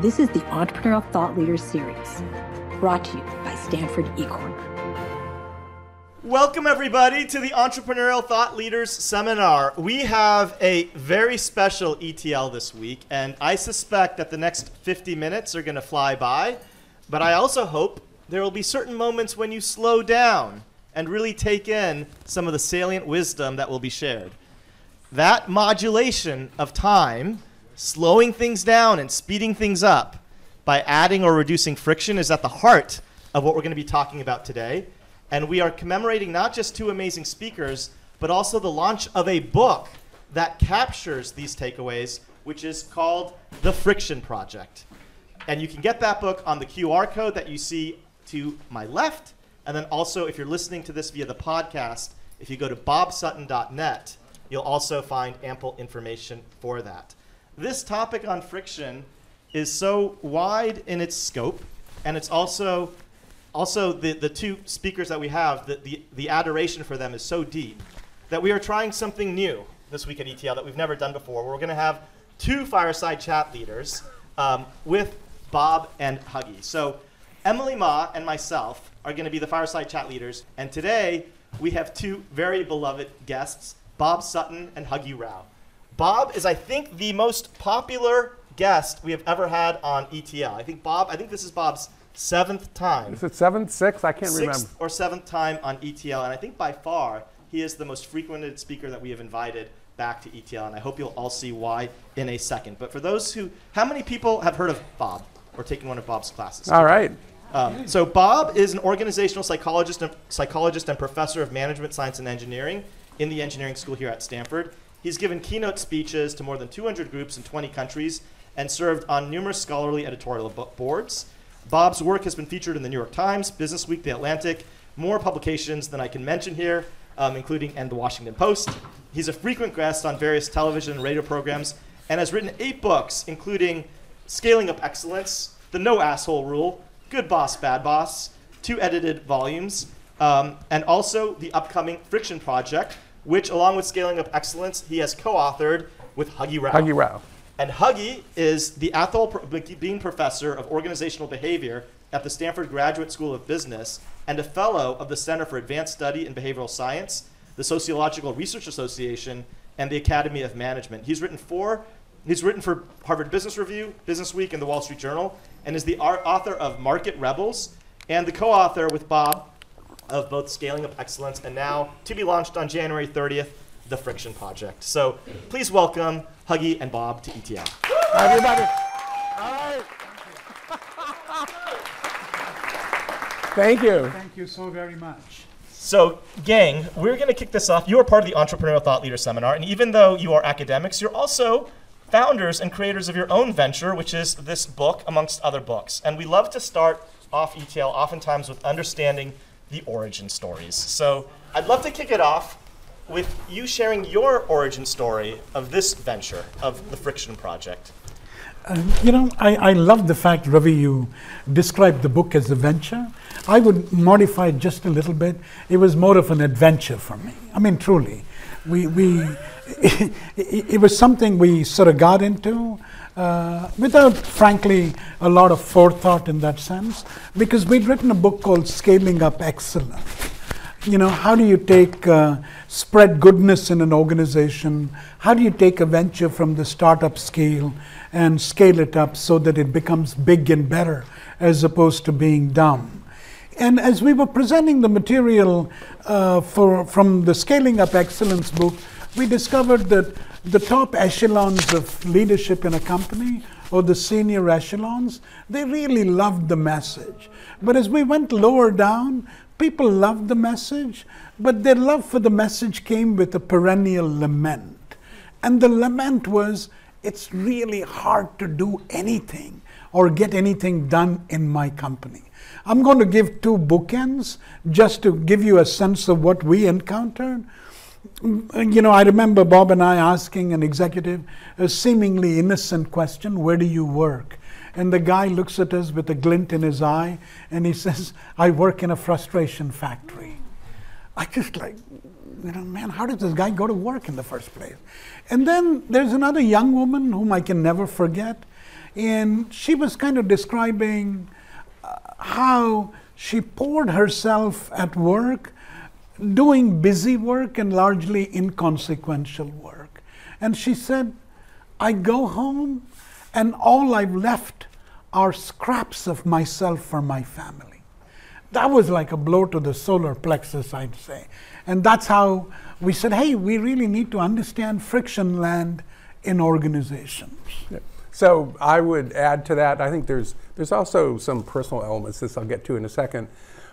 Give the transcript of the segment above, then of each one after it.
This is the Entrepreneurial Thought Leaders Series, brought to you by Stanford eCorner. Welcome, everybody, to the Entrepreneurial Thought Leaders Seminar. We have a very special ETL this week, and I suspect that the next 50 minutes are going to fly by. But I also hope there will be certain moments when you slow down and really take in some of the salient wisdom that will be shared. That modulation of time, slowing things down and speeding things up by adding or reducing friction, is at the heart of what we're going to be talking about today. And we are commemorating not just two amazing speakers, but also the launch of a book that captures these takeaways, which is called The Friction Project. And you can get that book on the QR code that you see to my left. And then also, if you're listening to this via the podcast, if you go to bobsutton.net, you'll also find ample information for that. This topic on friction is so wide in its scope, and it's also also the, the two speakers that we have, the, the, the adoration for them is so deep that we are trying something new this week at ETL that we've never done before. We're going to have two fireside chat leaders um, with Bob and Huggy. So Emily Ma and myself are going to be the fireside chat leaders, and today we have two very beloved guests, Bob Sutton and Huggy Rao. Bob is, I think, the most popular guest we have ever had on ETL. I think Bob, I think this is Bob's seventh time. Is it seventh, sixth? I can't sixth remember. or seventh time on ETL, and I think by far he is the most frequented speaker that we have invited back to ETL, and I hope you'll all see why in a second. But for those who, how many people have heard of Bob or taken one of Bob's classes? All right. Um, so Bob is an organizational psychologist and, psychologist and professor of management science and engineering in the engineering school here at Stanford. He's given keynote speeches to more than 200 groups in 20 countries and served on numerous scholarly editorial bo- boards. Bob's work has been featured in the New York Times, Business Week, The Atlantic, more publications than I can mention here, um, including and the Washington Post. He's a frequent guest on various television and radio programs and has written eight books, including Scaling Up Excellence, The No Asshole Rule, Good Boss, Bad Boss, two edited volumes, um, and also the upcoming Friction Project, which, along with Scaling Up Excellence, he has co-authored with Huggy Rao. Huggy Rao. And Huggy is the Atholl McBean Professor of Organizational Behavior at the Stanford Graduate School of Business and a Fellow of the Center for Advanced Study in Behavioral Science, the Sociological Research Association, and the Academy of Management. He's written for He's written for Harvard Business Review, Business Week, and the Wall Street Journal, and is the author of Market Rebels and the co-author with Bob of both Scaling Up Excellence and now to be launched on January 30th, the Friction Project. So please welcome Huggy and Bob to ETL. Everybody. All right. Thank you. Thank you so very much. So, gang, we're going to kick this off. You are part of the Entrepreneurial Thought Leader Seminar, and even though you are academics, you're also founders and creators of your own venture, which is this book, amongst other books. And we love to start off ETL oftentimes with understanding the origin stories. So, I'd love to kick it off with you sharing your origin story of this venture, of the Friction Project. Um, you know, I, I love the fact, Ravi, you described the book as a venture. I would modify it just a little bit. It was more of an adventure for me. I mean, truly. We, we, it, it was something we sort of got into uh, without, frankly, a lot of forethought in that sense, because we'd written a book called Scaling Up Excellence. You know, how do you take, uh, spread goodness in an organization? How do you take a venture from the startup scale and scale it up so that it becomes big and better as opposed to being dumb? And as we were presenting the material uh, for, from the Scaling Up Excellence book, we discovered that the top echelons of leadership in a company or the senior echelons, they really loved the message. But as we went lower down, people loved the message, but their love for the message came with a perennial lament. And the lament was, it's really hard to do anything or get anything done in my company. I'm going to give two bookends just to give you a sense of what we encountered. You know, I remember Bob and I asking an executive a seemingly innocent question Where do you work? And the guy looks at us with a glint in his eye and he says, I work in a frustration factory. I just like, you know, man, how does this guy go to work in the first place? And then there's another young woman whom I can never forget. and she was kind of describing uh, how she poured herself at work, doing busy work and largely inconsequential work. And she said, I go home and all I've left are scraps of myself for my family. That was like a blow to the solar plexus, I'd say. And that's how we said, hey, we really need to understand friction land in organizations. So I would add to that. I think there's there's also some personal elements. This I'll get to in a second.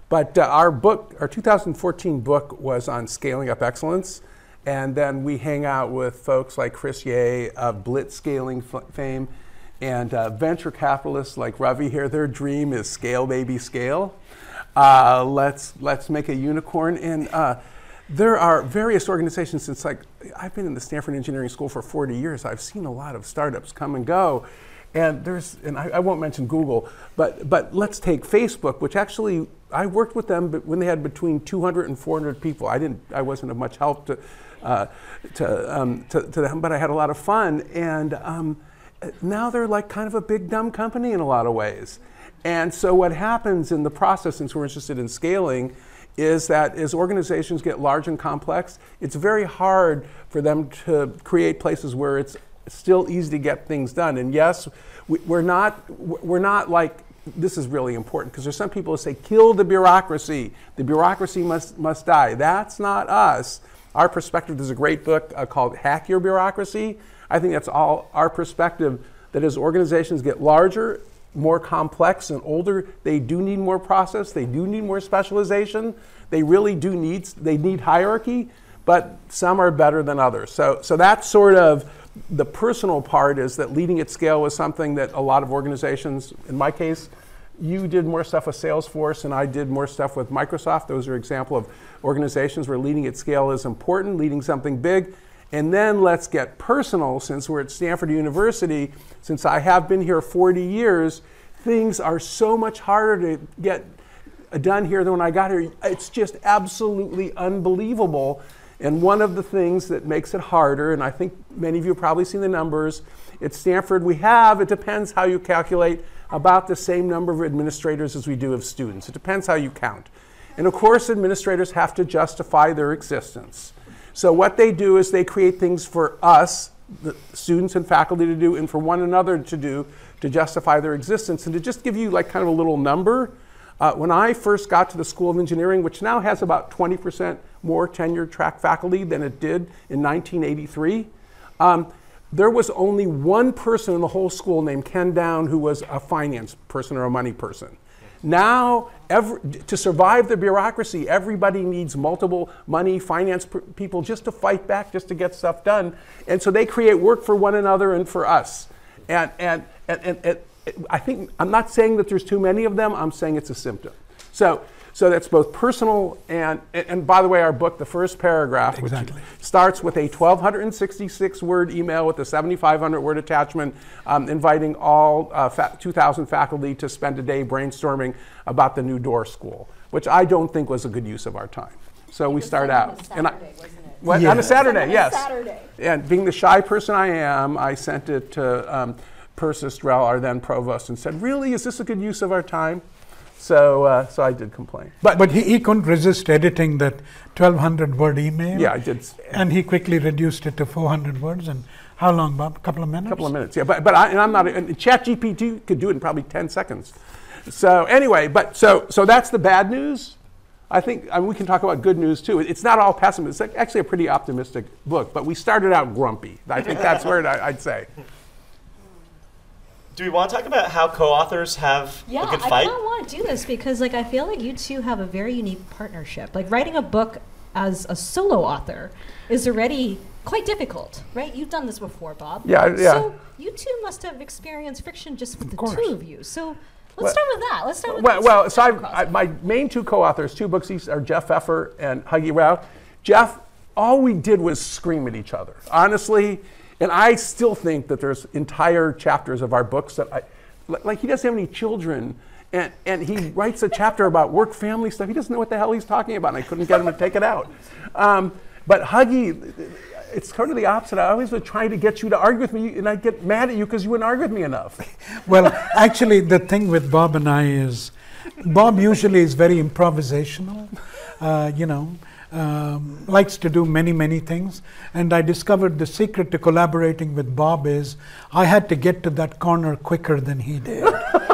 But uh, our book, our 2014 book, was on scaling up excellence, and then we hang out with folks like Chris Yeh of Blitzscaling fame, and uh, venture capitalists like Ravi here. Their dream is scale, baby, scale. Uh, let's let's make a unicorn and there are various organizations since like I've been in the Stanford Engineering School for 40 years. I've seen a lot of startups come and go. And there's, and I, I won't mention Google, but, but let's take Facebook, which actually I worked with them when they had between 200 and 400 people. I didn't, I wasn't of much help to, uh, to, um, to, to, them, but I had a lot of fun. And um, now they're like kind of a big dumb company in a lot of ways. And so what happens in the process, since we're interested in scaling, is that as organizations get large and complex, it's very hard for them to create places where it's still easy to get things done. And yes, we, are not we're not like this is really important because there's some people who say kill the bureaucracy. The bureaucracy must must die. That's not us. Our perspective. There's a great book uh, called Hack Your Bureaucracy. I think that's all our perspective. That as organizations get larger more complex and older, they do need more process, they do need more specialization, they really do need, they need hierarchy, but some are better than others. So, so that's sort of the personal part is that leading at scale was something that a lot of organizations, in my case, you did more stuff with Salesforce and I did more stuff with Microsoft. Those are example of organizations where leading at scale is important, leading something big. And then let's get personal since we're at Stanford University since I have been here 40 years, things are so much harder to get done here than when I got here. It's just absolutely unbelievable. And one of the things that makes it harder, and I think many of you have probably seen the numbers, at Stanford we have, it depends how you calculate, about the same number of administrators as we do of students. It depends how you count. And of course, administrators have to justify their existence. So what they do is they create things for us, the students and faculty to do and for one another to do to justify their existence. And to just give you like kind of a little number, uh, when I first got to the School of Engineering, which now has about 20% more tenured track faculty than it did in 1983, um, there was only one person in the whole school named Ken Down who was a finance person or a money person. Now, every, to survive the bureaucracy, everybody needs multiple money, finance people just to fight back, just to get stuff done. And so they create work for one another and for us. And, and, and, and, and I think, I'm not saying that there's too many of them, I'm saying it's a symptom. So so that's both personal and, and by the way, our book, the first paragraph, exactly. starts with a 1,266 word email with a 7,500 word attachment um, inviting all uh, fa- 2,000 faculty to spend a day brainstorming about the new Doerr School, which I don't think was a good use of our time. So we start out. Saturday, and I, what, On a Saturday, yes. Saturday. And being the shy person I am, I sent it to um, Persis Drell, our then provost, and said, Really, is this a good use of our time? So, uh, so I did complain. But, but he, he couldn't resist editing that 1200 word email. Yeah, I did. And he quickly reduced it to 400 words. And how long, Bob? A couple of minutes? A couple of minutes, yeah. But, but I, and I'm not, and ChatGPT could do it in probably 10 seconds. So anyway, but so, so that's the bad news. I think I mean, we can talk about good news too. It's not all pessimistic. It's actually a pretty optimistic book, but we started out grumpy. I think that's where I'd say. Do we want to talk about how co-authors have yeah, a good fight? I fight? kind of want to do this because, like, I feel like you two have a very unique partnership. Like, writing a book as a solo author is already quite difficult, right? You've done this before, Bob. Yeah, yeah. So you two must have experienced friction just with the course. two of you. So let's Well- start with that. Let's start with Well, this well so I've, I, my main two co-authors, two books each, are Jeff Pfeffer and Huggy Rao. Jeff, all we did was scream at each other, honestly. And I still think that there's entire chapters of our books that I, like he doesn't have any children. And, and he writes a chapter about work family stuff. He doesn't know what the hell he's talking about, and I couldn't get him to take it out. Um, but Huggy, it's kind of the opposite. I always was trying to get you to argue with me, and I'd get mad at you because you wouldn't argue with me enough. Well, actually, the thing with Bob and I is, Bob usually is very improvisational. Uh, you know, um, likes to do many, many things. And I discovered the secret to collaborating with Bob is I had to get to that corner quicker than he did.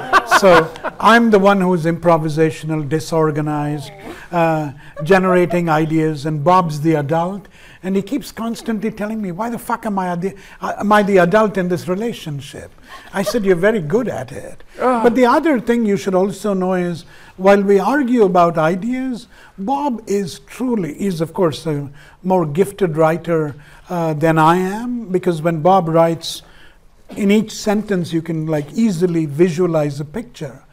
so I'm the one who's improvisational, disorganized, uh, generating ideas, and Bob's the adult. And he keeps constantly telling me, Why the fuck am I, the, uh, am I the adult in this relationship? I said, You're very good at it. But the other thing you should also know is while we argue about ideas, Bob is truly, is of course a more gifted writer uh, than I am, because when Bob writes, in each sentence you can like easily visualize a picture.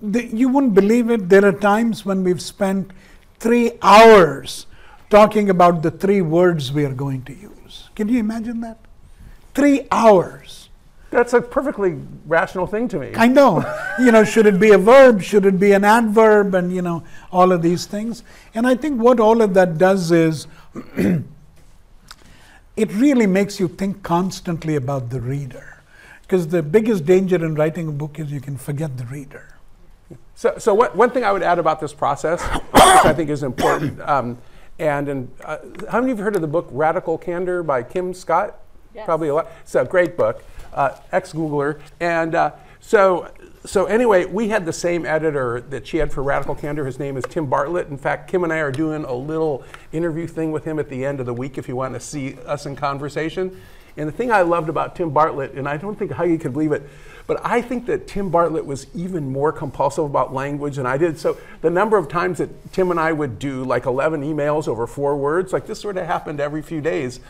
The, you wouldn't believe it, there are times when we've spent three hours talking about the three words we are going to use. Can you imagine that? Three hours. That's a perfectly rational thing to me. I know. you know, should it be a verb? Should it be an adverb? And, you know, all of these things. And I think what all of that does is it really makes you think constantly about the reader. Because the biggest danger in writing a book is you can forget the reader. So, so what, one thing I would add about this process, which I think is important, um, and, and uh, how many of you have heard of the book Radical Candor by Kim Scott? Probably a lot. It's a great book, uh, ex Googler. And uh, so, so anyway, we had the same editor that she had for Radical Candor. His name is Tim Bartlett. In fact, Kim and I are doing a little interview thing with him at the end of the week if you want to see us in conversation. And the thing I loved about Tim Bartlett, and I don't think how you can believe it, but I think that Tim Bartlett was even more compulsive about language than I did. So the number of times that Tim and I would do like 11 emails over four words, like this sort of happened every few days.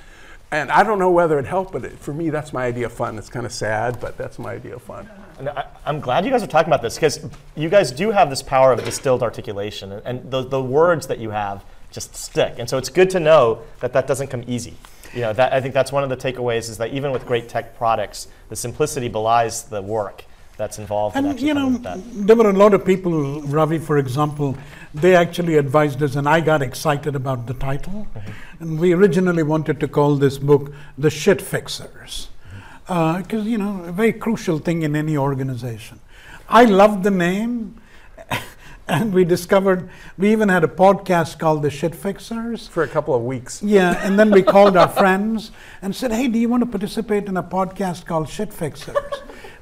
And I don't know whether it helped, but it, for me, that's my idea of fun. It's kind of sad, but that's my idea of fun. And I, am glad you guys are talking about this because you guys do have this power of distilled articulation, and, and the, the words that you have just stick. And so it's good to know that that doesn't come easy. You know, that, I think that's one of the takeaways is that even with great tech products, the simplicity belies the work that's involved. And you know, coming with that. there were a lot of people, Ravi, for example, they actually advised us, and I got excited about the title. Mm-hmm. And we originally wanted to call this book The Shit Fixers, uh, because, you know, a very crucial thing in any organization. I loved the name, and we discovered, we even had a podcast called The Shit Fixers. For a couple of weeks. Yeah, and then we called our friends and said, "Hey, do you want to participate in a podcast called Shit Fixers?"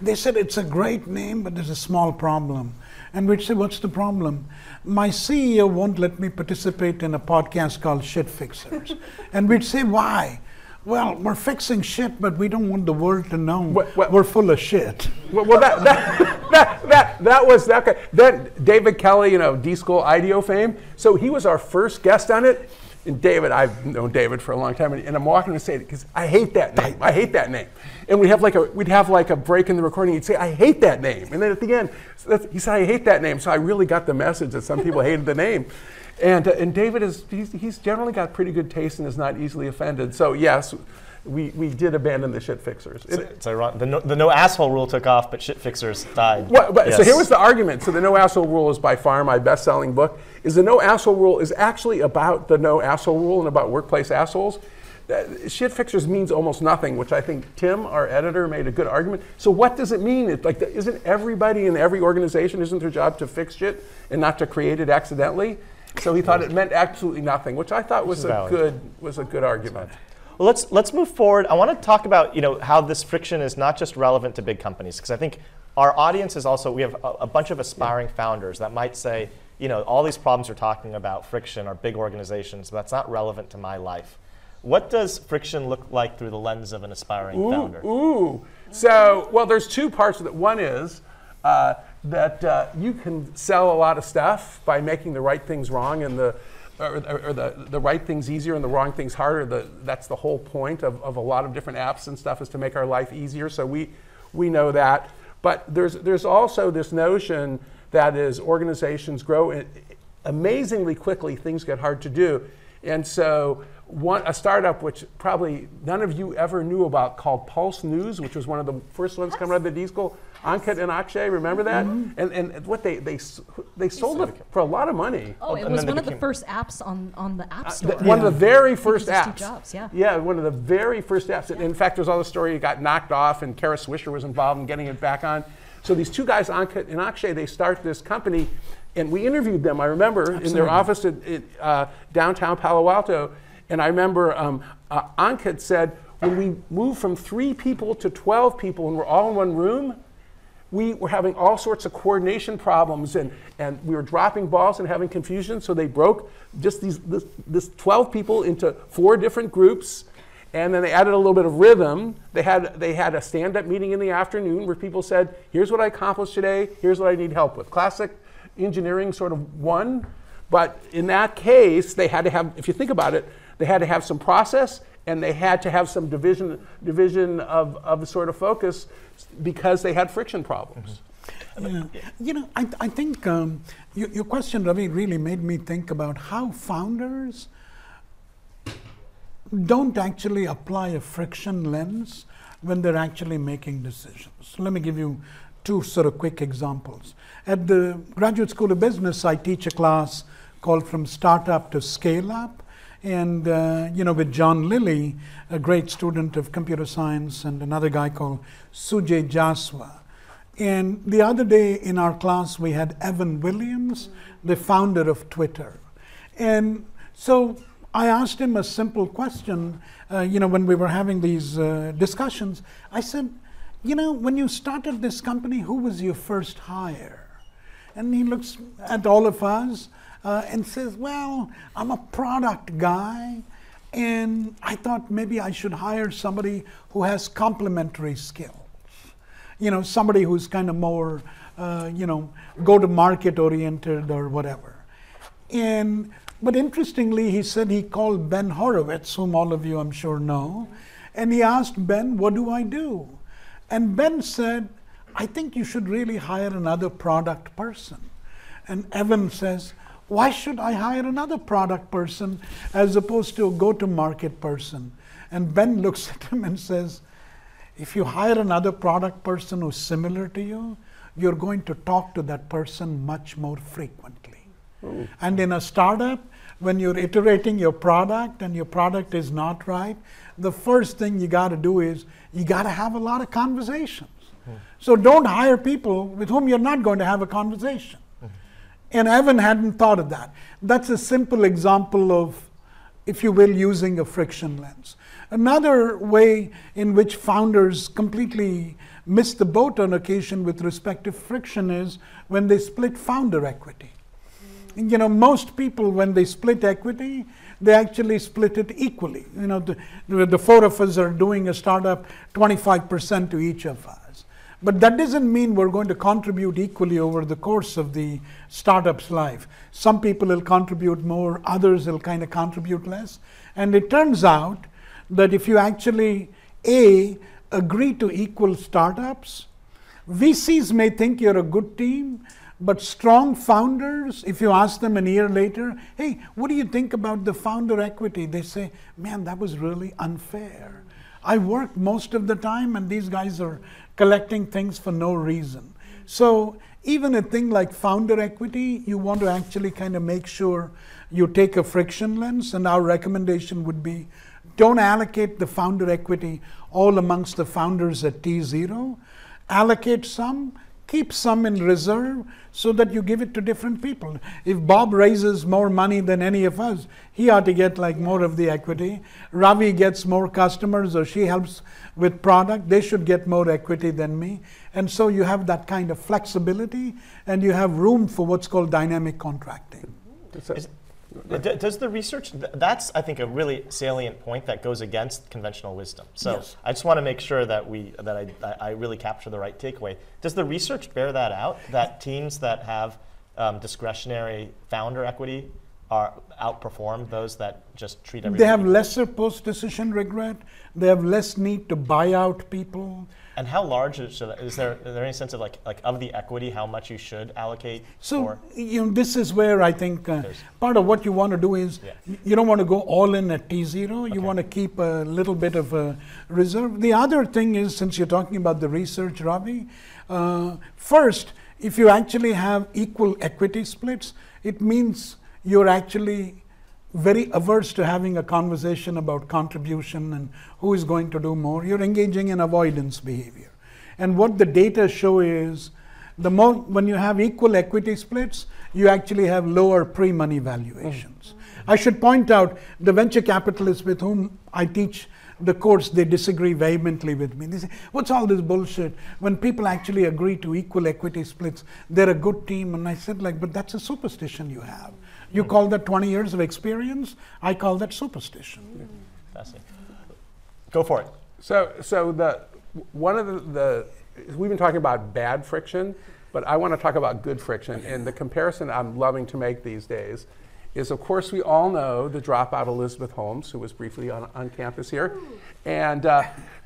They said it's a great name, but there's a small problem. And we'd say, "What's the problem?" My CEO won't let me participate in a podcast called Shit Fixers. and we'd say, "Why?" Well, we're fixing shit, but we don't want the world to know What- what- we're full of shit. Well, well that, that, that, that, that was that guy. Then David Kelley, you know, D School IDEO fame. So he was our first guest on it. And David, I've known David for a long time, and, and I'm walking to say it because I hate that name. I hate that name. And we'd have like a we'd have like a break in the recording. He'd say, "I hate that name," and then at the end, so he said, "I hate that name." So I really got the message that some people hated the name. And, uh, and David is he's, he's generally got pretty good taste and is not easily offended. So yes, we, we did abandon the shit fixers. It- It's ironic. The no, the no asshole rule took off, but shit fixers died. Well, but, So here was the argument. So the no asshole rule is by far my best-selling book. Is the no asshole rule is actually about the no asshole rule and about workplace assholes. Uh, shit fixers means almost nothing, which I think Tim, our editor, made a good argument. So what does it mean? It, like, isn't everybody in every organization isn't their job to fix shit and not to create it accidentally? So he thought it meant absolutely nothing, which I thought was a valid. good was a good argument. Well, let's let's move forward. I want to talk about you know how this friction is not just relevant to big companies because I think our audience is also we have a, a bunch of aspiring founders that might say you know all these problems we're talking about friction are big organizations but that's not relevant to my life. What does friction look like through the lens of an aspiring founder? Ooh. So, well, there's two parts of it. One is uh, that uh, you can sell a lot of stuff by making the right things wrong and the or, or, or the, the right things easier and the wrong things harder. The, that's the whole point of, of a lot of different apps and stuff is to make our life easier. So we, we know that. But there's, there's also this notion that as organizations grow amazingly quickly, things get hard to do. And so one, a startup which probably none of you ever knew about called Pulse News, which was one of the first ones coming out of the D school. Ankit and Akshay, remember that? And, and what they, they, they sold it for a lot of money. Oh, it was then they one of the first apps on, on the App Uh, Store. th- One of the very first apps. Steve Jobs, yeah. Yeah, one of the very first apps. And In fact, there's all the story it got knocked off, and Kara Swisher was involved in getting it back on. So these two guys, Ankit and Akshay, they start this company, and we interviewed them. I remember in their office at, at, uh, downtown Palo Alto, and I remember um, uh, Ankit said, when we moved from three people to 12 people, and we're all in one room, we were having all sorts of coordination problems and, and we were dropping balls and having confusion. So they broke just these this, this 12 people into four different groups. And then they added a little bit of rhythm. They had, they had a stand up meeting in the afternoon where people said, Here's what I accomplished today, here's what I need help with. Classic engineering sort of one. But in that case, they had to have, if you think about it, they had to have some process and they had to have some division, division of, of sort of focus because they had friction problems. Yeah. You know, I, I think um, your, your question, Ravi, really made me think about how founders don't actually apply a friction lens when they're actually making decisions. Let me give you two sort of quick examples. At the Graduate School of Business, I teach a class called From Startup to Scale Up. And, uh, you know, with John Lilly, a great student of computer science, and another guy called Sujay Jaswa. And the other day in our class, we had Evan Williams, the founder of Twitter. And so I asked him a simple question, uh, you know, when we were having these uh, discussions. I said, you know, when you started this company, who was your first hire? And he looks at all of us uh, and says, Well, I'm a product guy, and I thought maybe I should hire somebody who has complementary skills. You know, somebody who's kind of more, uh, you know, go to market oriented or whatever. And but interestingly, he said he called Ben Horowitz, whom all of you I'm sure know, and he asked Ben, "What do I do?" And Ben said, "I think you should really hire another product person." And Evan says, "Why should I hire another product person as opposed to a go-to-market person?" And Ben looks at him and says, if you hire another product person who's similar to you, you're going to talk to that person much more frequently. Oh. And in a startup, when you're iterating your product and your product is not right, the first thing you got to do is you got to have a lot of conversations. Hmm. So don't hire people with whom you're not going to have a conversation. And Evan hadn't thought of that. That's a simple example of, if you will, using a friction lens. Another way in which founders completely miss the boat on occasion with respect to friction is when they split founder equity. You know, most people, when they split equity, they actually split it equally. You know, the, the, four of us are doing a startup 25% to each of us. But that doesn't mean we're going to contribute equally over the course of the startup's life. Some people will contribute more, others will kind of contribute less. And it turns out that if you actually, A, agree to equal startups, VCs may think you're a good team, but strong founders, if you ask them a year later, hey, what do you think about the founder equity? They say, man, that was really unfair. I worked most of the time, and these guys are collecting things for no reason. So, even a thing like founder equity, you want to actually kind of make sure you take a friction lens, and our recommendation would be don't allocate the founder equity all amongst the founders at T0. Allocate some, keep some in reserve so that you give it to different people. If Bob raises more money than any of us, he ought to get like more of the equity. Ravi gets more customers or she helps with product, they should get more equity than me. And so you have that kind of flexibility and you have room for what's called dynamic contracting. D- Does the research, th- that's, I think, a really salient point that goes against conventional wisdom. So Yes. I just want to make sure that we, that I, I I really capture the right takeaway. Does the research bear that out, that teams that have um, discretionary founder equity are outperform those that just treat everything? They have lesser post-decision regret. They have less need to buy out people. And how large is, is there? Is there any sense of like like of the equity, how much you should allocate? So for? you know, this is where I think uh, part of what you want to do is Yeah. you don't want to go all in at T zero. You Okay. want to keep a little bit of a reserve. The other thing is, since you're talking about the research, Ravi, uh, first, if you actually have equal equity splits, it means you're actually very averse to having a conversation about contribution and who is going to do more. You're engaging in avoidance behavior. And what the data show is the more when you have equal equity splits, you actually have lower pre-money valuations. Mm. I should point out the venture capitalists with whom I teach the course, they disagree vehemently with me. They say, What's all this bullshit? When people actually agree to equal equity splits, they're a good team. And I said, like, but that's a superstition you have. You call that 20 years of experience, I call that superstition. Fascinating. Go for it. So, so the one of the, the we've been talking about bad friction, but I want to talk about good friction. And the comparison I'm loving to make these days is, of course, we all know the dropout Elizabeth Holmes, who was briefly on, on campus here, and. Uh,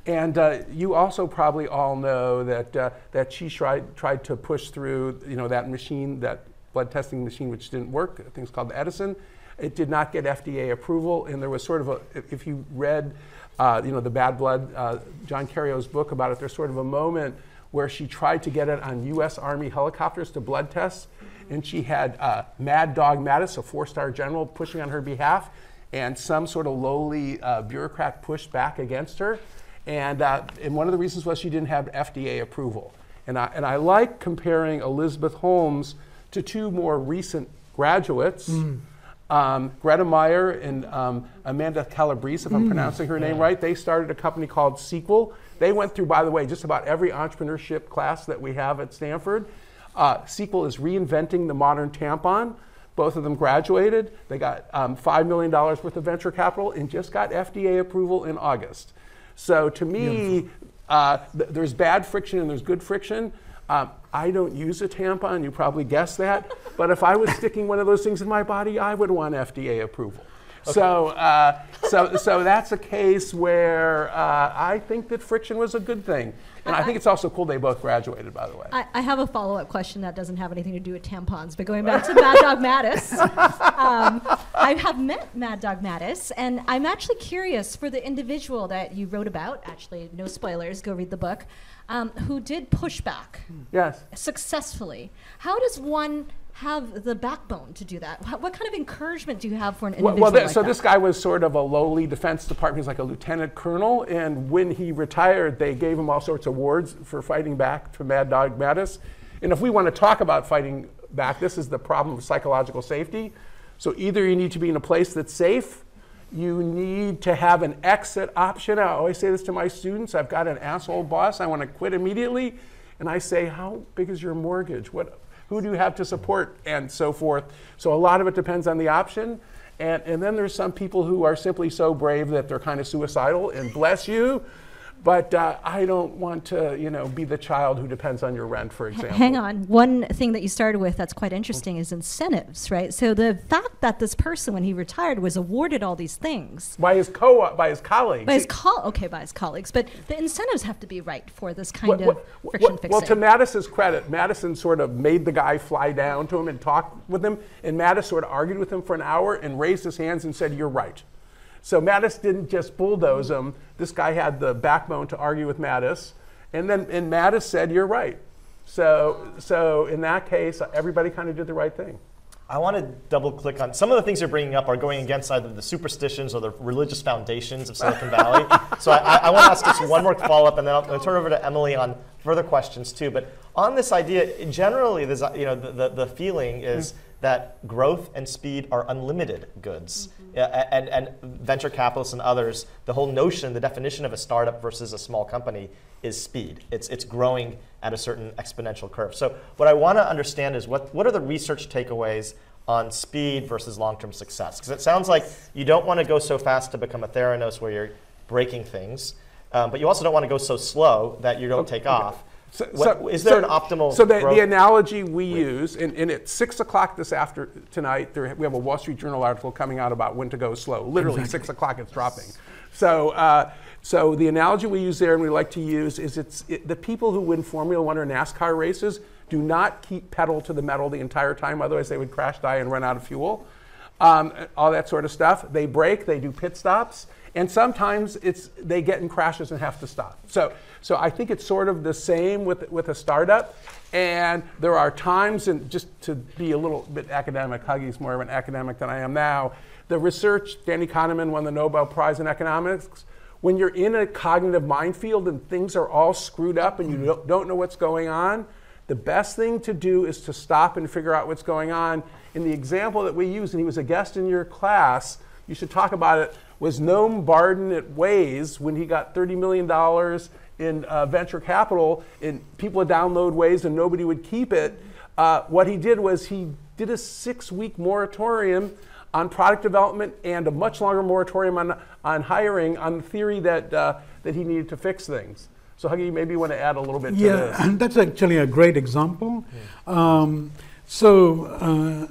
and uh, you also probably all know that uh, that she tried tried to push through, you know, that machine, that blood testing machine, which didn't work. It's called the Edison. It did not get FDA approval, and there was sort of a. if- you read, uh, you know, the Bad Blood, uh, John Carreyrou's book about it, there's sort of a moment where she tried to get it on U.S. Army helicopters to blood tests, and she had uh, Mad Dog Mattis, a four-star general, pushing on her behalf, and some sort of lowly uh, bureaucrat pushed back against her. And, uh, and one of the reasons was she didn't have FDA approval. And I, and I like comparing Elizabeth Holmes to two more recent graduates, um, Greta Meyer and um, Amanda Calabrese, if I'm pronouncing her name right. They started a company called Sequel. They went through, by the way, just about every entrepreneurship class that we have at Stanford. Uh, Sequel is reinventing the modern tampon. Both of them graduated. They got um, $5 million worth of venture capital and just got FDA approval in August. So to me, uh, th- there's bad friction and there's good friction. Um, I don't use a tampon, you probably guessed that. But if I was sticking one of those things in my body, I would want FDA approval. So, uh, so, so that's a case where uh, I think that friction was a good thing. And I think it's also cool they both graduated, by the way. I, I have a follow up question that doesn't have anything to do with tampons, but going back to Mad Dog Mattis, um, I have met Mad Dog Mattis, and I'm actually curious for the individual that you wrote about, actually, no spoilers, go read the book, um, who did push back yes. successfully. How does one have the backbone to do that? What, what kind of encouragement do you have for an individual? well th- like so that? this guy was sort of a lowly Defense Department. He's like a lieutenant colonel, and when he retired, they gave him all sorts of awards for fighting back to Mad Dog Mattis. And if we want to talk about fighting back, this is the problem of psychological safety. So either you need to be in a place that's safe, you need to have an exit option. I always say this to my students: I've got an asshole boss. I want to quit immediately, and I say, "How big is your mortgage? What?" Who do you have to support and so forth. So a lot of it depends on the option. And, and then there's some people who are simply so brave that they're kind of suicidal and bless you but uh, i don't want to you know be the child who depends on your rent for example Hang on. One thing that you started with that's quite interesting is incentives, right? So the fact that this person, when he retired, was awarded all these things by his co by his colleagues by his col- okay by his colleagues, but the incentives have to be right for this kind Well- of well- friction well, fixing. well, to Mattis's credit, Mattis sort of made the guy fly down to him and talk with him, and Mattis sort of argued with him for an hour and raised his hands and said, "You're right." So Mattis didn't just bulldoze him. This guy had the backbone to argue with Mattis, and then and Mattis said, "You're right." So so in that case, everybody kind of did the right thing. I want to double click on some of the things you're bringing up are going against either the superstitions or the religious foundations of Silicon Valley. so I, I want to ask just one more follow up, and then I'll, I'll turn over to Emily on further questions too. But on this idea, generally, you know the, the, the feeling is mm. That growth and speed are unlimited goods, a- and and venture capitalists and others, the whole notion, the definition of a startup versus a small company is speed. It's it's growing at a certain exponential curve. So what I want to understand is what what are the research takeaways on speed versus long-term success? Because it sounds like you don't want to go so fast to become a Theranos where you're breaking things, um, but you also don't want to go so slow that you don't take off. So, What- so- is there so- an optimal So the, the analogy we use, and, and at six o'clock this after tonight, there, we have a Wall Street Journal article coming out about when to go slow. Literally six o'clock, it's dropping. So, uh, so the analogy we use there, and we like to use, is it's it, the people who win Formula One or NASCAR races do not keep pedal to the metal the entire time, otherwise they would crash, die, and run out of fuel. Um, all that sort of stuff. They break, they do pit stops, and sometimes it's they get in crashes and have to stop. So, so I think it's sort of the same with with a startup. And there are times, and just to be a little bit academic, Huggy's more of an academic than I am now. The research, Danny Kahneman won the Nobel Prize in economics. When you're in a cognitive minefield and things are all screwed up and you mm-hmm. don't- don't know what's going on, the best thing to do is to stop and figure out what's going on. In the example that we used, and he was a guest in your class, you should talk about it, was Noam Bardin at Waze when he got $30 million in uh, venture capital and people would download Waze and nobody would keep it. Uh, what he did was he did a six week moratorium on product development and a much longer moratorium on, on hiring on the theory that, uh, that he needed to fix things. So Huggy, maybe you want to add a little bit to Yeah, this. and that's actually a great example. Um, so, uh,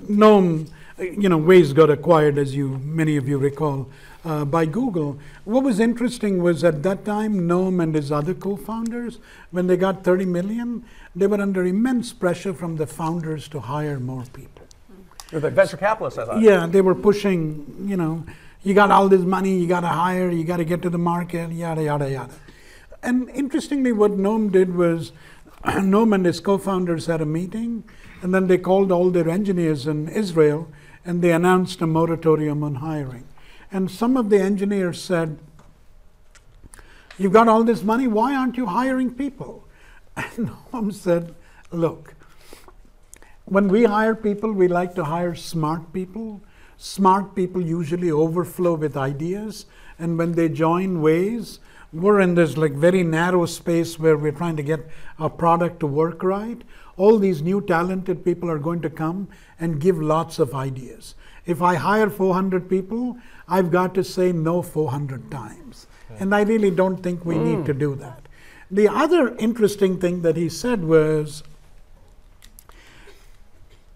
uh, you know, Waze got acquired, as you many of you recall, uh, by Google. What was interesting was at that time, Noam and his other co-founders, when they got 30 million, they were under immense pressure from the founders to hire more people. You're the venture capitalists, I thought. Yeah, they were pushing, you know, you got all this money, you got to hire, you got to get to the market, yada, yada, yada. And interestingly, what Noam did was Noam and his co founders had a meeting, and then they called all their engineers in Israel and they announced a moratorium on hiring. And some of the engineers said, You've got all this money, why aren't you hiring people? And Noam said, Look, when we hire people, we like to hire smart people. Smart people usually overflow with ideas, and when they join Waze, we're in this like very narrow space where we're trying to get our product to work right. All these new talented people are going to come and give lots of ideas. If I hire 400 people, I've got to say no 400 times. And I really don't think we need to mm. do that. The other interesting thing that he said was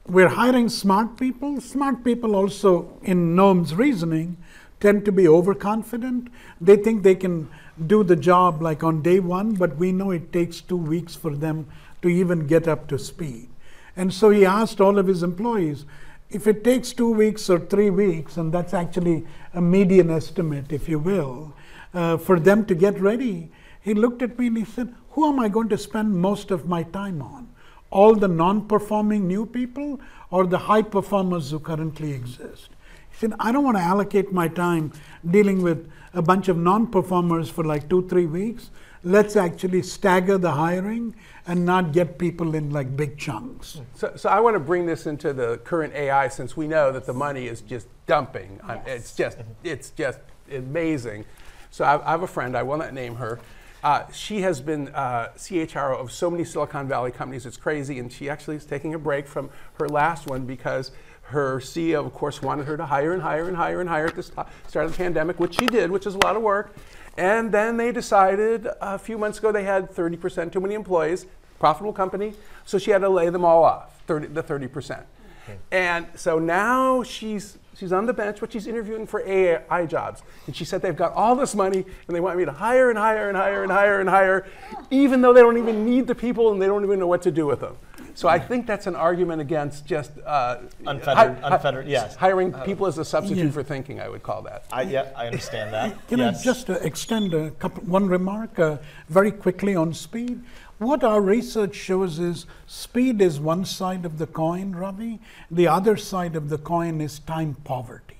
we're hiring smart people. Smart people also, in Noam's reasoning, tend to be overconfident. They think they can do the job like on day one, but we know it takes two weeks for them to even get up to speed. And so he asked all of his employees if it takes two weeks or three weeks, and that's actually a median estimate, if you will, uh, for them to get ready, he looked at me and he said, Who am I going to spend most of my time on? all the non performing new people or the high performers who currently exist. He said, I don't want to allocate my time dealing with a bunch of non performers for like two, three weeks. Let's actually stagger the hiring and not get people in like big chunks. So, so I want to bring this into the current AI since we know that the money is just dumping. on- It's just, it's just amazing. So I, I have a friend, I will not name her. Uh, she has been uh, CHRO of so many Silicon Valley companies, it's crazy. And she actually is taking a break from her last one because her CEO, of course, wanted her to hire and hire and hire and hire at the start of the pandemic, which she did, which is a lot of work. And then they decided a few months ago they had 30% too many employees, profitable company, so she had to lay them all off, 30, the 30%. Hmm. And so now she's she's on the bench, but she's interviewing for AI jobs. And she said they've got all this money and they want me to hire and hire and hire and hire and hire, even though they don't even need the people and they don't even know what to do with them. So I think that's an argument against just uh, Unfettered- hi- hi- unfettered, yes. hiring people as a substitute Yeah. for thinking. I would call that. I, yeah, I understand that. Can yes. I just uh, extend a couple, one remark uh, very quickly on speed? What our research shows is speed is one side of the coin, Ravi. The other side of the coin is time poverty.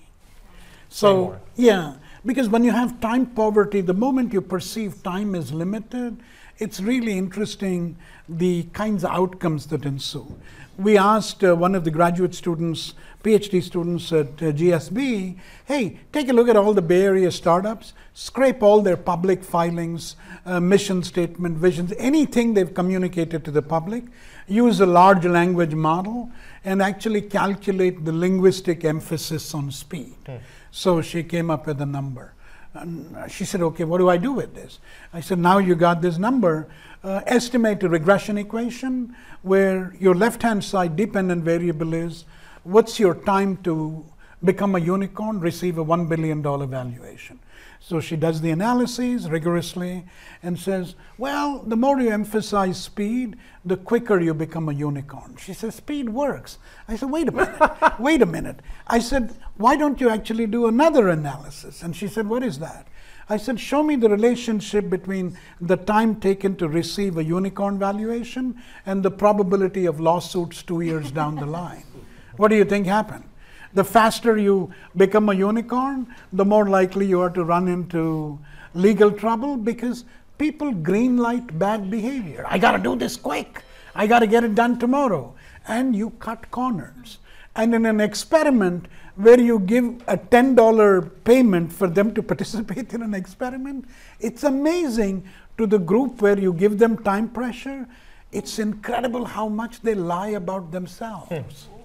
So, more. yeah, because when you have time poverty, the moment you perceive time is limited, it's really interesting the kinds of outcomes that ensue. We asked uh, one of the graduate students, PhD students at uh, GSB, hey, take a look at all the Bay Area startups, scrape all their public filings, uh, mission statement, visions, anything they've communicated to the public, use a large language model, and actually calculate the linguistic emphasis on speed. So she came up with a number. And she said, okay, what do I do with this? I said, now you got this number. Uh, estimate a regression equation where your left hand side dependent variable is what's your time to become a unicorn, receive a $1 billion valuation. So she does the analyses rigorously and says, Well, the more you emphasize speed, the quicker you become a unicorn. She says, Speed works. I said, Wait a minute, wait a minute. I said, Why don't you actually do another analysis? And she said, What is that? I said, Show me the relationship between the time taken to receive a unicorn valuation and the probability of lawsuits two years down the line. What do you think happened? The faster you become a unicorn, the more likely you are to run into legal trouble because people greenlight bad behavior. I got to do this quick. I got to get it done tomorrow. And you cut corners. And in an experiment where you give a $10 payment for them to participate in an experiment, it's amazing to the group where you give them time pressure. It's incredible how much they lie about themselves. Hmm.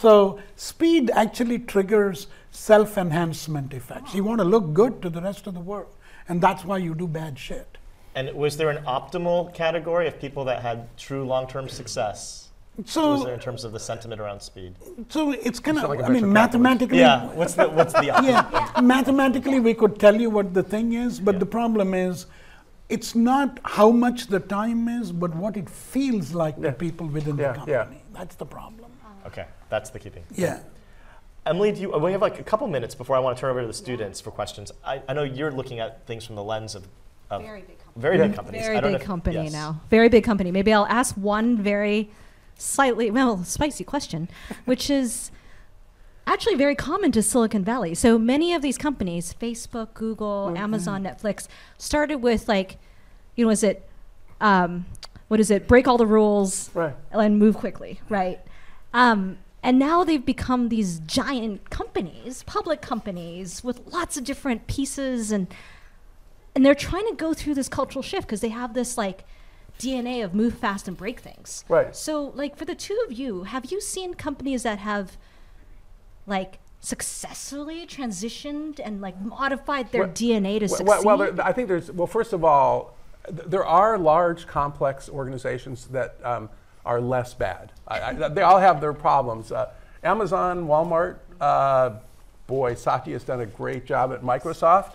So speed actually triggers self-enhancement effects. You want to look good to the rest of the world, and that's why you do bad shit. And was there an optimal category of people that had true long-term success? So, was there in terms of the sentiment around speed? So it's kind of, like a I mean, mathematically. Yeah. What's the what's the optimal? yeah, mathematically we could tell you what the thing is, but the problem is, it's not how much the time is, but what it feels like Yeah. to people within Yeah, the yeah. company. That's the problem. Okay, that's the key thing. Yeah. Emily, do you, we have like a couple minutes before I want to turn over to the students for questions. I, I know you're looking at things from the lens of, of Very big company. very Yeah. big companies. Very I don't big know if- company yes. now. Very big company. Maybe I'll ask one very slightly, well, spicy question, which is actually very common to Silicon Valley. So many of these companies, Facebook, Google, Mm-hmm. Amazon, Netflix, started with like, you know, is it, um, what is it? Break all the rules Right. and move quickly, right? Um, and now they've become these giant companies, public companies with lots of different pieces and and they're trying to go through this cultural shift because they have this like DNA of move fast and break things. Right. So, like for the two of you, have you seen companies that have like successfully transitioned and like modified their Well- DNA to Well, succeed? well, there, I think there's, well, first of all, th- there are large, complex organizations that um, are less bad. I, I, they all have their problems. Uh, Amazon, Walmart, uh, boy, Satya has done a great job at Microsoft.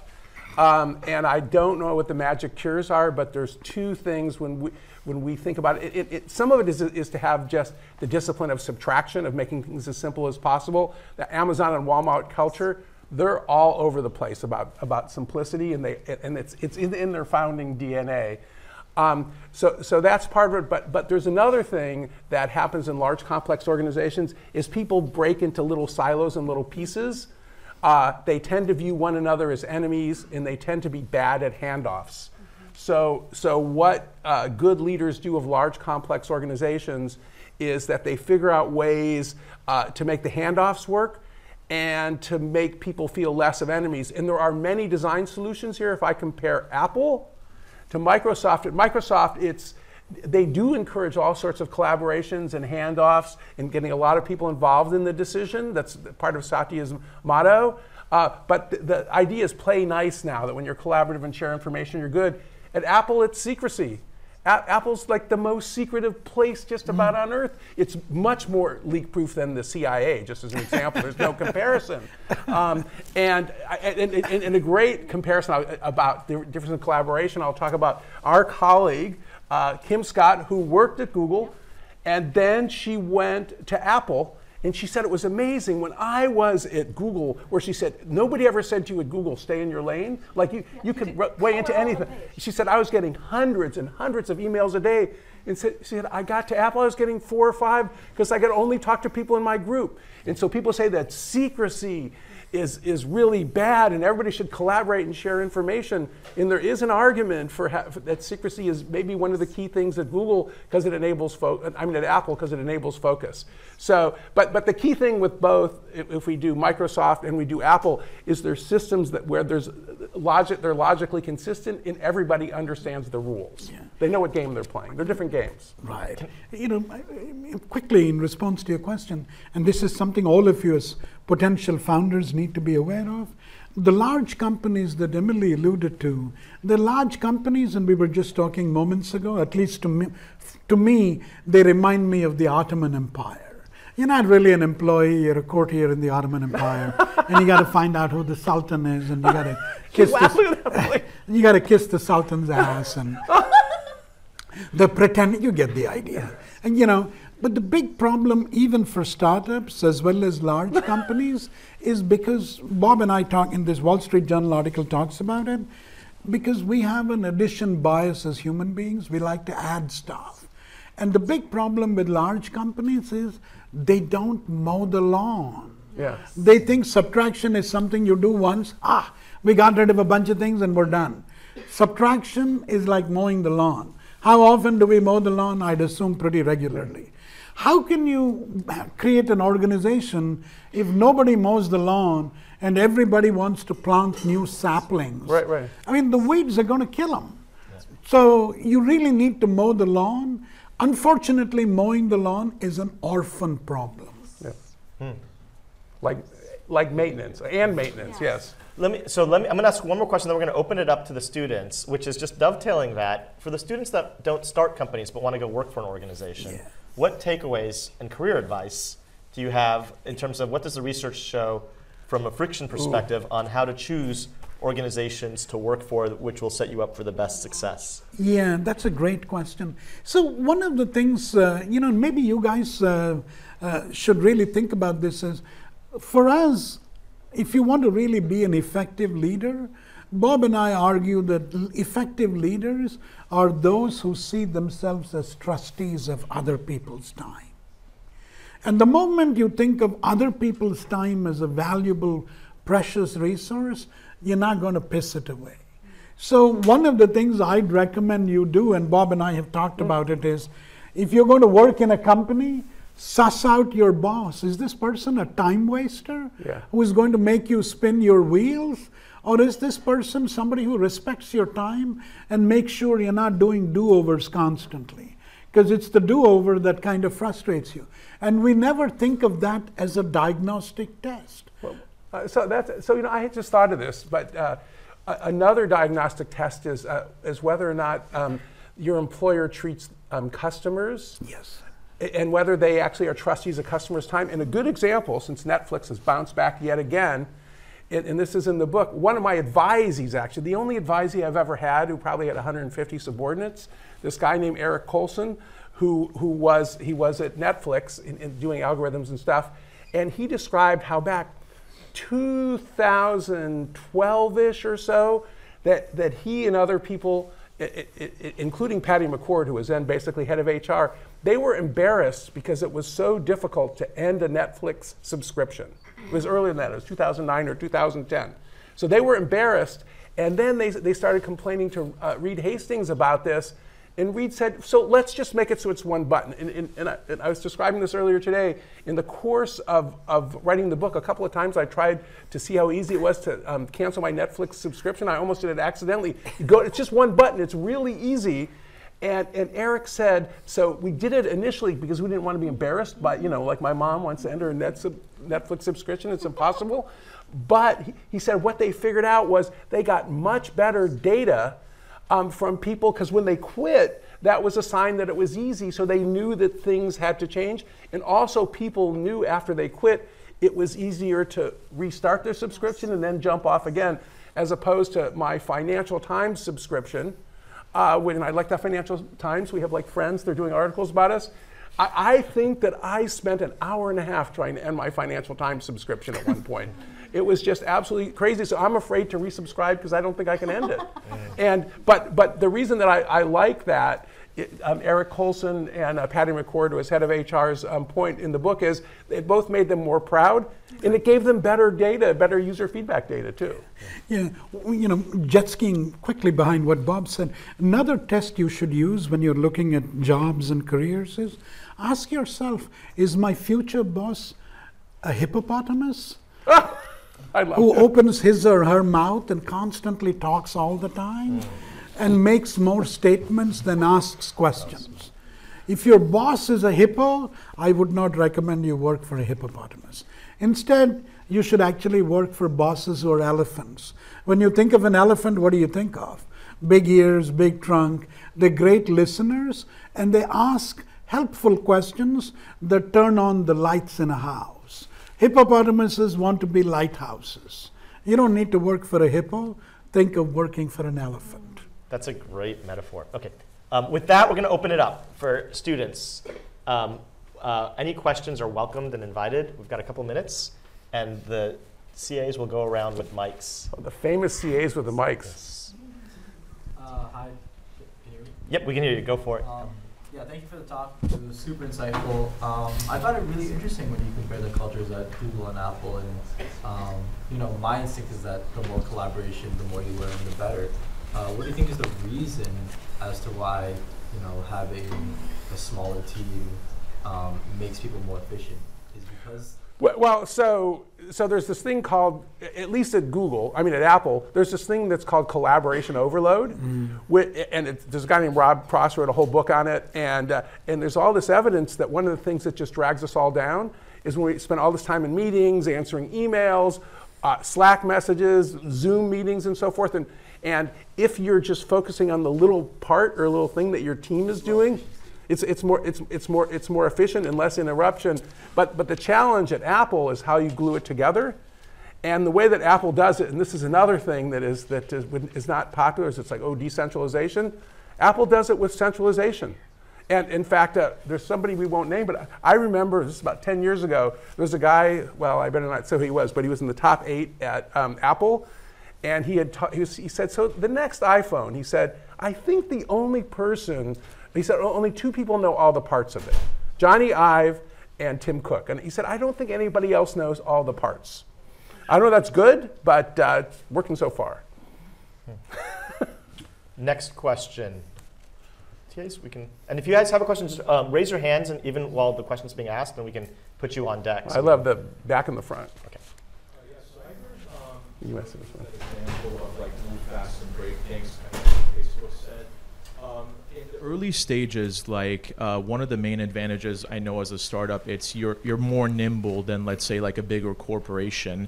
Um, and I don't know what the magic cures are, but there's two things when we, when we think about it. It, it. Some of it is, is to have just the discipline of subtraction, of making things as simple as possible. The Amazon and Walmart culture, they're all over the place about, about simplicity, and, they, and it's, it's in, in their founding DNA. Um, so, so that's part of it. But, but there's another thing that happens in large, complex organizations is people break into little silos and little pieces. Uh, they tend to view one another as enemies, and they tend to be bad at handoffs. So, so what uh, good leaders do of large, complex organizations is that they figure out ways uh, to make the handoffs work and to make people feel less of enemies. And there are many design solutions here. If I compare Apple to Microsoft, at Microsoft, it's they do encourage all sorts of collaborations and handoffs and getting a lot of people involved in the decision. That's part of Satya's motto. Uh, but the, the idea is play nice now, that when you're collaborative and share information, you're good. At Apple, it's secrecy. A- Apple's like the most secretive place just about on earth. It's much more leak proof than the CIA, just as an example. There's no comparison. Um, and, and, and, and a great comparison about the difference in collaboration, I'll talk about our colleague, uh, Kim Scott, who worked at Google, and then she went to Apple. And she said it was amazing when I was at Google, where she said, nobody ever said to you at Google, stay in your lane. Like you, you could r- weigh into anything. She said, I was getting hundreds and hundreds of emails a day. And said, she said, I got to Apple, I was getting four or five because I could only talk to people in my group. And so people say that secrecy is, is really bad and everybody should collaborate and share information. And there is an argument for ha- that secrecy is maybe one of the key things at Google because it enables, fo- I mean at Apple because it enables focus. So, but, but the key thing with both, if, we do Microsoft and we do Apple, is there's systems that where there's logic, they're logically consistent and everybody understands the rules. They know what game they're playing. They're different games. Right. You know, quickly in response to your question, and this is something all of you as potential founders need to be aware of. the large companies that Emily alluded to, the large companies, and we were just talking moments ago, at least to me, to me, they remind me of the Ottoman Empire. You're not really an employee, you're a courtier in the Ottoman Empire, and you got to find out who the Sultan is, and you got to kiss the, you got to kiss the Sultan's ass, and the pretend you get the idea. And you know, but the big problem, even for startups as well as large companies, is because Bob and I talk in this Wall Street Journal article talks about it, because we have an addition bias as human beings. We like to add stuff. And the big problem with large companies is they don't mow the lawn. Yes. They think subtraction is something you do once. Ah, we got rid of a bunch of things and we're done. Subtraction is like mowing the lawn. How often do we mow the lawn? I'd assume pretty regularly. How can you create an organization if nobody mows the lawn and everybody wants to plant new saplings? Right, right. I mean, the weeds are going to kill them. So you really need to mow the lawn. Unfortunately, mowing the lawn is an orphan problem. Yeah. Hmm. Like, like maintenance and maintenance, yes. Let me, so let me, I'm going to ask one more question, then we're going to open it up to the students, which is just dovetailing that. For the students that don't start companies but want to go work for an organization, Yeah. what takeaways and career advice do you have in terms of what does the research show from a friction perspective on how to choose organizations to work for which will set you up for the best success? Yeah, that's a great question. So, one of the things, uh, you know, maybe you guys uh, uh, should really think about this is for us, if you want to really be an effective leader, Bob and I argue that effective leaders are those who see themselves as trustees of other people's time. And the moment you think of other people's time as a valuable, precious resource, you're not going to piss it away. So, one of the things I'd recommend you do, and Bob and I have talked about it, is if you're going to work in a company, suss out your boss. Is this person a time waster Yeah. who is going to make you spin your wheels? Or is this person somebody who respects your time and makes sure you're not doing do overs constantly? Because it's the do over that kind of frustrates you. And we never think of that as a diagnostic test. Uh, so that's so you know I had just thought of this, but uh, another diagnostic test is uh, is whether or not um, your employer treats um, customers Yes. And whether they actually are trustees of customers' time. And a good example, since Netflix has bounced back yet again, and, and this is in the book, one of my advisees, actually, the only advisee I've ever had who probably had 150 subordinates, this guy named Eric Colson, who, who was, he was at Netflix in, in doing algorithms and stuff, and he described how back 2012-ish or so, that, that he and other people, i- i- i- including Patty McCord, who was then basically head of HR, they were embarrassed because it was so difficult to end a Netflix subscription. It was earlier than that, it was 2009 or 2010. So they were embarrassed, and then they, they started complaining to uh, Reed Hastings about this, and Reed said, so let's just make it so it's one button. And, and, and, I, and I was describing this earlier today. In the course of, of writing the book, a couple of times I tried to see how easy it was to um, cancel my Netflix subscription. I almost did it accidentally. Go, it's just one button, it's really easy. And, and Eric said, so we did it initially because we didn't want to be embarrassed by, you know, like my mom wants to enter a net sub, Netflix subscription, it's impossible. But he, he said what they figured out was they got much better data um, from people because when they quit, that was a sign that it was easy, so they knew that things had to change. And also, people knew after they quit, it was easier to restart their subscription and then jump off again, as opposed to my Financial Times subscription. Uh, when I like the Financial Times, we have like friends, they're doing articles about us. I, I think that I spent an hour and a half trying to end my Financial Times subscription at one point. It was just absolutely crazy. So I'm afraid to resubscribe because I don't think I can end it. and but but the reason that I, I like that, it, um, Eric Colson and uh, Patty McCord, who is head of HR's um, point in the book, is it both made them more proud, and it gave them better data, better user feedback data too. Yeah, you know, jet skiing quickly behind what Bob said. Another test you should use when you're looking at jobs and careers is ask yourself is my future boss a hippopotamus I love who that. opens his or her mouth and constantly talks all the time and makes more statements than asks questions? If your boss is a hippo, I would not recommend you work for a hippopotamus. Instead, you should actually work for bosses who are elephants. When you think of an elephant, what do you think of? Big ears, big trunk. They're great listeners and they ask helpful questions that turn on the lights in a house. Hippopotamuses want to be lighthouses. You don't need to work for a hippo, think of working for an elephant. That's a great metaphor. Okay. Um, with that, we're going to open it up for students. Um, uh, any questions are welcomed and invited. We've got a couple minutes, and the CAs will go around with mics. The famous CAs with the mics. Uh, hi, can you hear me? Yep, we can hear you. Go for it. Um, yeah, thank you for the talk. It was super insightful. Um, I found it really interesting when you compare the cultures at Google and Apple. And um, you know, my instinct is that the more collaboration, the more you learn, the better. Uh, what do you think is the reason as to why you know having a smaller team um, makes people more efficient? Is because Well, well, so so there's this thing called, at least at Google, I mean at Apple, there's this thing that's called collaboration overload, Whi- and it, there's a guy named Rob Cross wrote a whole book on it, and uh, and there's all this evidence that one of the things that just drags us all down is when we spend all this time in meetings, answering emails, uh, Slack messages, Zoom meetings, and so forth, and and if you're just focusing on the little part or little thing that your team is doing, it's, it's, more, it's, it's, more, it's more efficient and less interruption. But, but the challenge at Apple is how you glue it together. And the way that Apple does it, and this is another thing that is, that is, is not popular, is it's like, oh, decentralization. Apple does it with centralization. And in fact, uh, there's somebody we won't name, but I remember this is about 10 years ago. There was a guy, well, I better not say who he was, but he was in the top eight at um, Apple. And he, had he, was, he said, so the next iPhone, he said, I think the only person, he said, only two people know all the parts of it Jony Ive and Tim Cook. And he said, I don't think anybody else knows all the parts. I don't know if that's good, but uh, it's working so far. Next question. TAs, we can, and if you guys have a question, just um, raise your hands, and even while the question's being asked, and we can put you on deck. I love the back and the front. Okay. Yes, so I heard um, You asked this one. an example of like move fast and break things, kind of like Facebook said. Um, in the early stages, like uh, one of the main advantages I know as a startup, it's you're you're more nimble than let's say like a bigger corporation.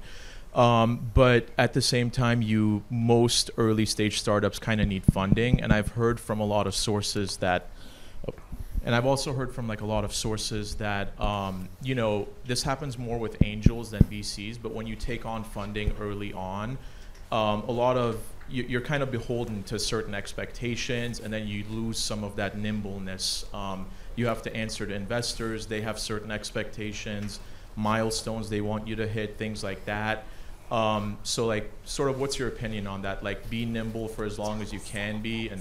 Um, but at the same time, you most early stage startups kind of need funding, and I've heard from a lot of sources that and I've also heard from like a lot of sources that um, you know this happens more with angels than VCs. But when you take on funding early on, um, a lot of you, you're kind of beholden to certain expectations, and then you lose some of that nimbleness. Um, you have to answer to investors; they have certain expectations, milestones they want you to hit, things like that. Um, so, like, sort of, what's your opinion on that? Like, be nimble for as long as you can be, and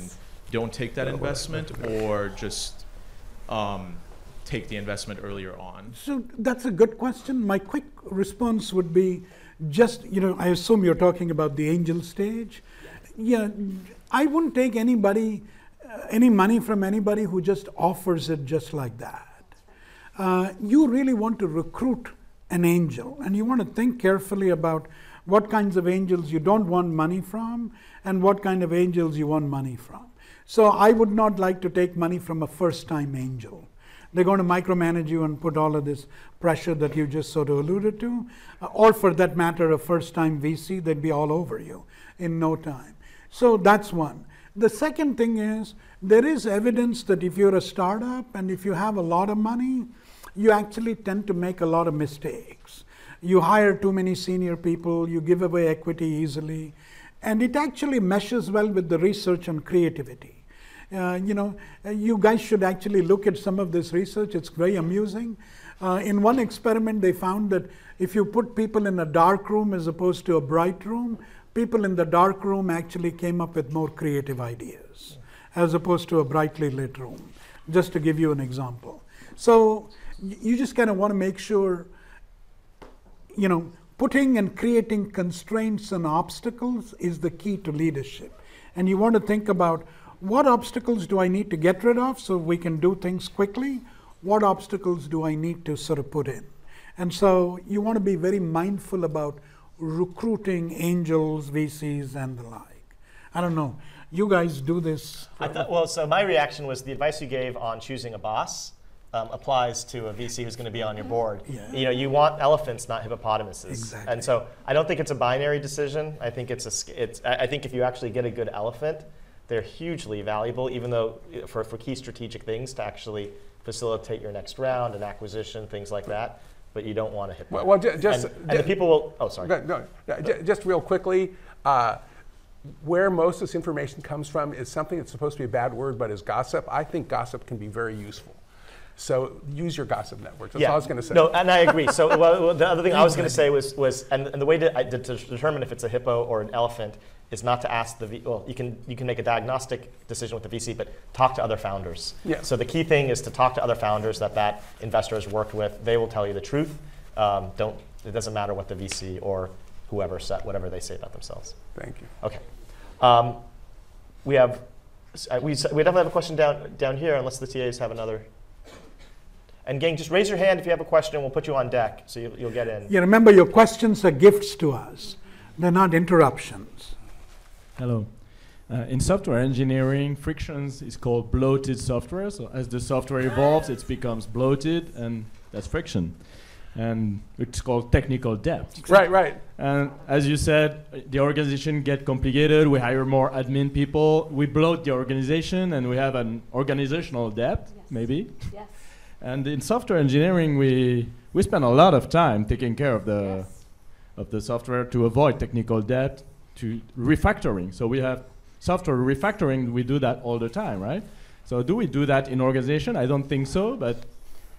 don't take that investment, or just um, take the investment earlier on? So that's a good question. My quick response would be just, you know, I assume you're talking about the angel stage. Yeah, I wouldn't take anybody, uh, any money from anybody who just offers it just like that. Uh, you really want to recruit an angel, and you want to think carefully about what kinds of angels you don't want money from and what kind of angels you want money from. So I would not like to take money from a first time angel. They're going to micromanage you and put all of this pressure that you just sort of alluded to. Uh, or for that matter, a first time VC, they'd be all over you in no time. So that's one. The second thing is there is evidence that if you're a startup and if you have a lot of money, you actually tend to make a lot of mistakes. You hire too many senior people, you give away equity easily, and it actually meshes well with the research on creativity. Uh, you know, uh, you guys should actually look at some of this research. It's very amusing. Uh, in one experiment, they found that if you put people in a dark room as opposed to a bright room, people in the dark room actually came up with more creative ideas as opposed to a brightly lit room, just to give you an example. So you just kind of want to make sure, you know, putting and creating constraints and obstacles is the key to leadership. And you want to think about what obstacles do I need to get rid of so we can do things quickly? What obstacles do I need to sort of put in? And so you want to be very mindful about recruiting angels, VCs, and the like. I don't know. You guys do this. I thought, well, so my reaction was the advice you gave on choosing a boss um, applies to a VC who's going to be on your board. Yeah. You know, you want elephants, not hippopotamuses. Exactly. And so I don't think it's a binary decision. I think it's a. It's. I think if you actually get a good elephant, they're hugely valuable, even though uh, for, for key strategic things to actually facilitate your next round and acquisition, things like that. But you don't want to hit. Well, well, ju- just- and, and the people will. Oh, sorry. No, no, no, ju- just real quickly, uh, where most of this information comes from is something that's supposed to be a bad word, but is gossip. I think gossip can be very useful. So use your gossip networks. That's all I was going to say. No, and I agree. So well, the other thing I was going to say was, was and, and the way to, I- to, to determine if it's a hippo or an elephant is not to ask the V. Well, you can you can make a diagnostic decision with the VC, but talk to other founders. Yeah. So the key thing is to talk to other founders that that investor has worked with. They will tell you the truth. Um, don't. It doesn't matter what the VC or whoever said whatever they say about themselves. Thank you. Okay. Um, we have. uh, We, we definitely have a question down down here, unless the TAs have another. And gang, just raise your hand if you have a question. And we'll put you on deck, so you'll, you'll get in. Yeah, remember your questions are gifts to us. They're not interruptions. Hello. Uh, in software engineering, frictions is called bloated software. So as the software evolves, it becomes bloated, and that's friction. And it's called technical debt. Right, right. And as you said, the organization get complicated. We hire more admin people. We bloat the organization, and we have an organizational debt, maybe. Yes. And in software engineering, we we spend a lot of time taking care of the of the software to avoid technical debt, to refactoring. So we have software refactoring. We do that all the time, right? So do we do that in organization? I don't think so, but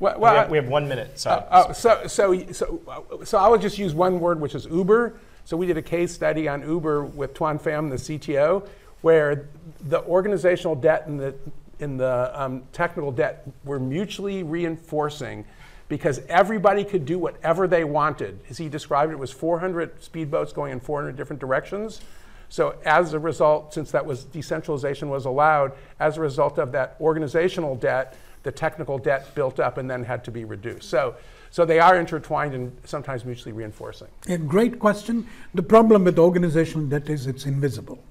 Well, we, have, we have one minute. So, Uh, oh, so, so, so, so I would just use one word, which is Uber. So we did a case study on Uber with Thuan Pham, the CTO, where the organizational debt and the, and the um, technical debt were mutually reinforcing because everybody could do whatever they wanted. As he described it, was 400 speedboats going in 400 different directions. So as a result, since that was decentralization was allowed, as a result of that organizational debt, the technical debt built up and then had to be reduced. So, so they are intertwined and sometimes mutually reinforcing. A great question. The problem with organizational debt is it's invisible.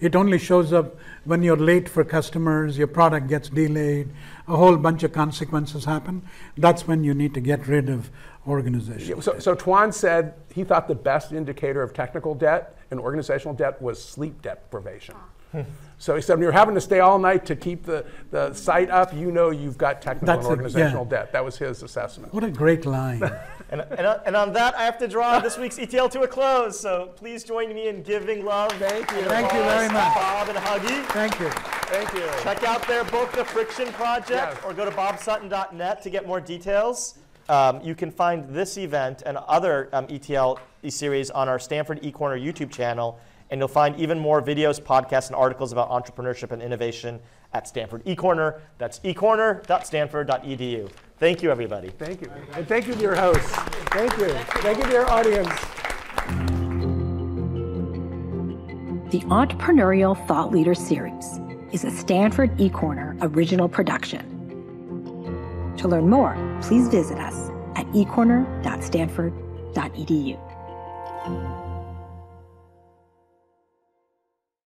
It only shows up when you're late for customers, your product gets delayed, a whole bunch of consequences happen. That's when you need to get rid of organizational. So, so Thuan said he thought the best indicator of technical debt and organizational debt was sleep deprivation. So he said, when you're having to stay all night to keep the, the site up, you know you've got technical That's and it, organizational yeah. debt. That was his assessment. What a great line. and, and, and on that, I have to draw this week's ETL to a close. So please join me in giving love. Thank you. Thank you very much. Bob and Huggy. Thank you. Thank you. Check out their book, The Friction Project, Yes. or go to bobsutton.net to get more details. Um, you can find this event and other um, ETL series on our Stanford eCorner YouTube channel, and you'll find even more videos, podcasts, and articles about entrepreneurship and innovation at Stanford eCorner. That's ecorner.stanford.edu. Thank you, everybody. Thank you. And thank you to your hosts. Thank you. Thank you to your audience. The Entrepreneurial Thought Leader Series is a Stanford eCorner original production. To learn more, please visit us at ecorner.stanford.edu.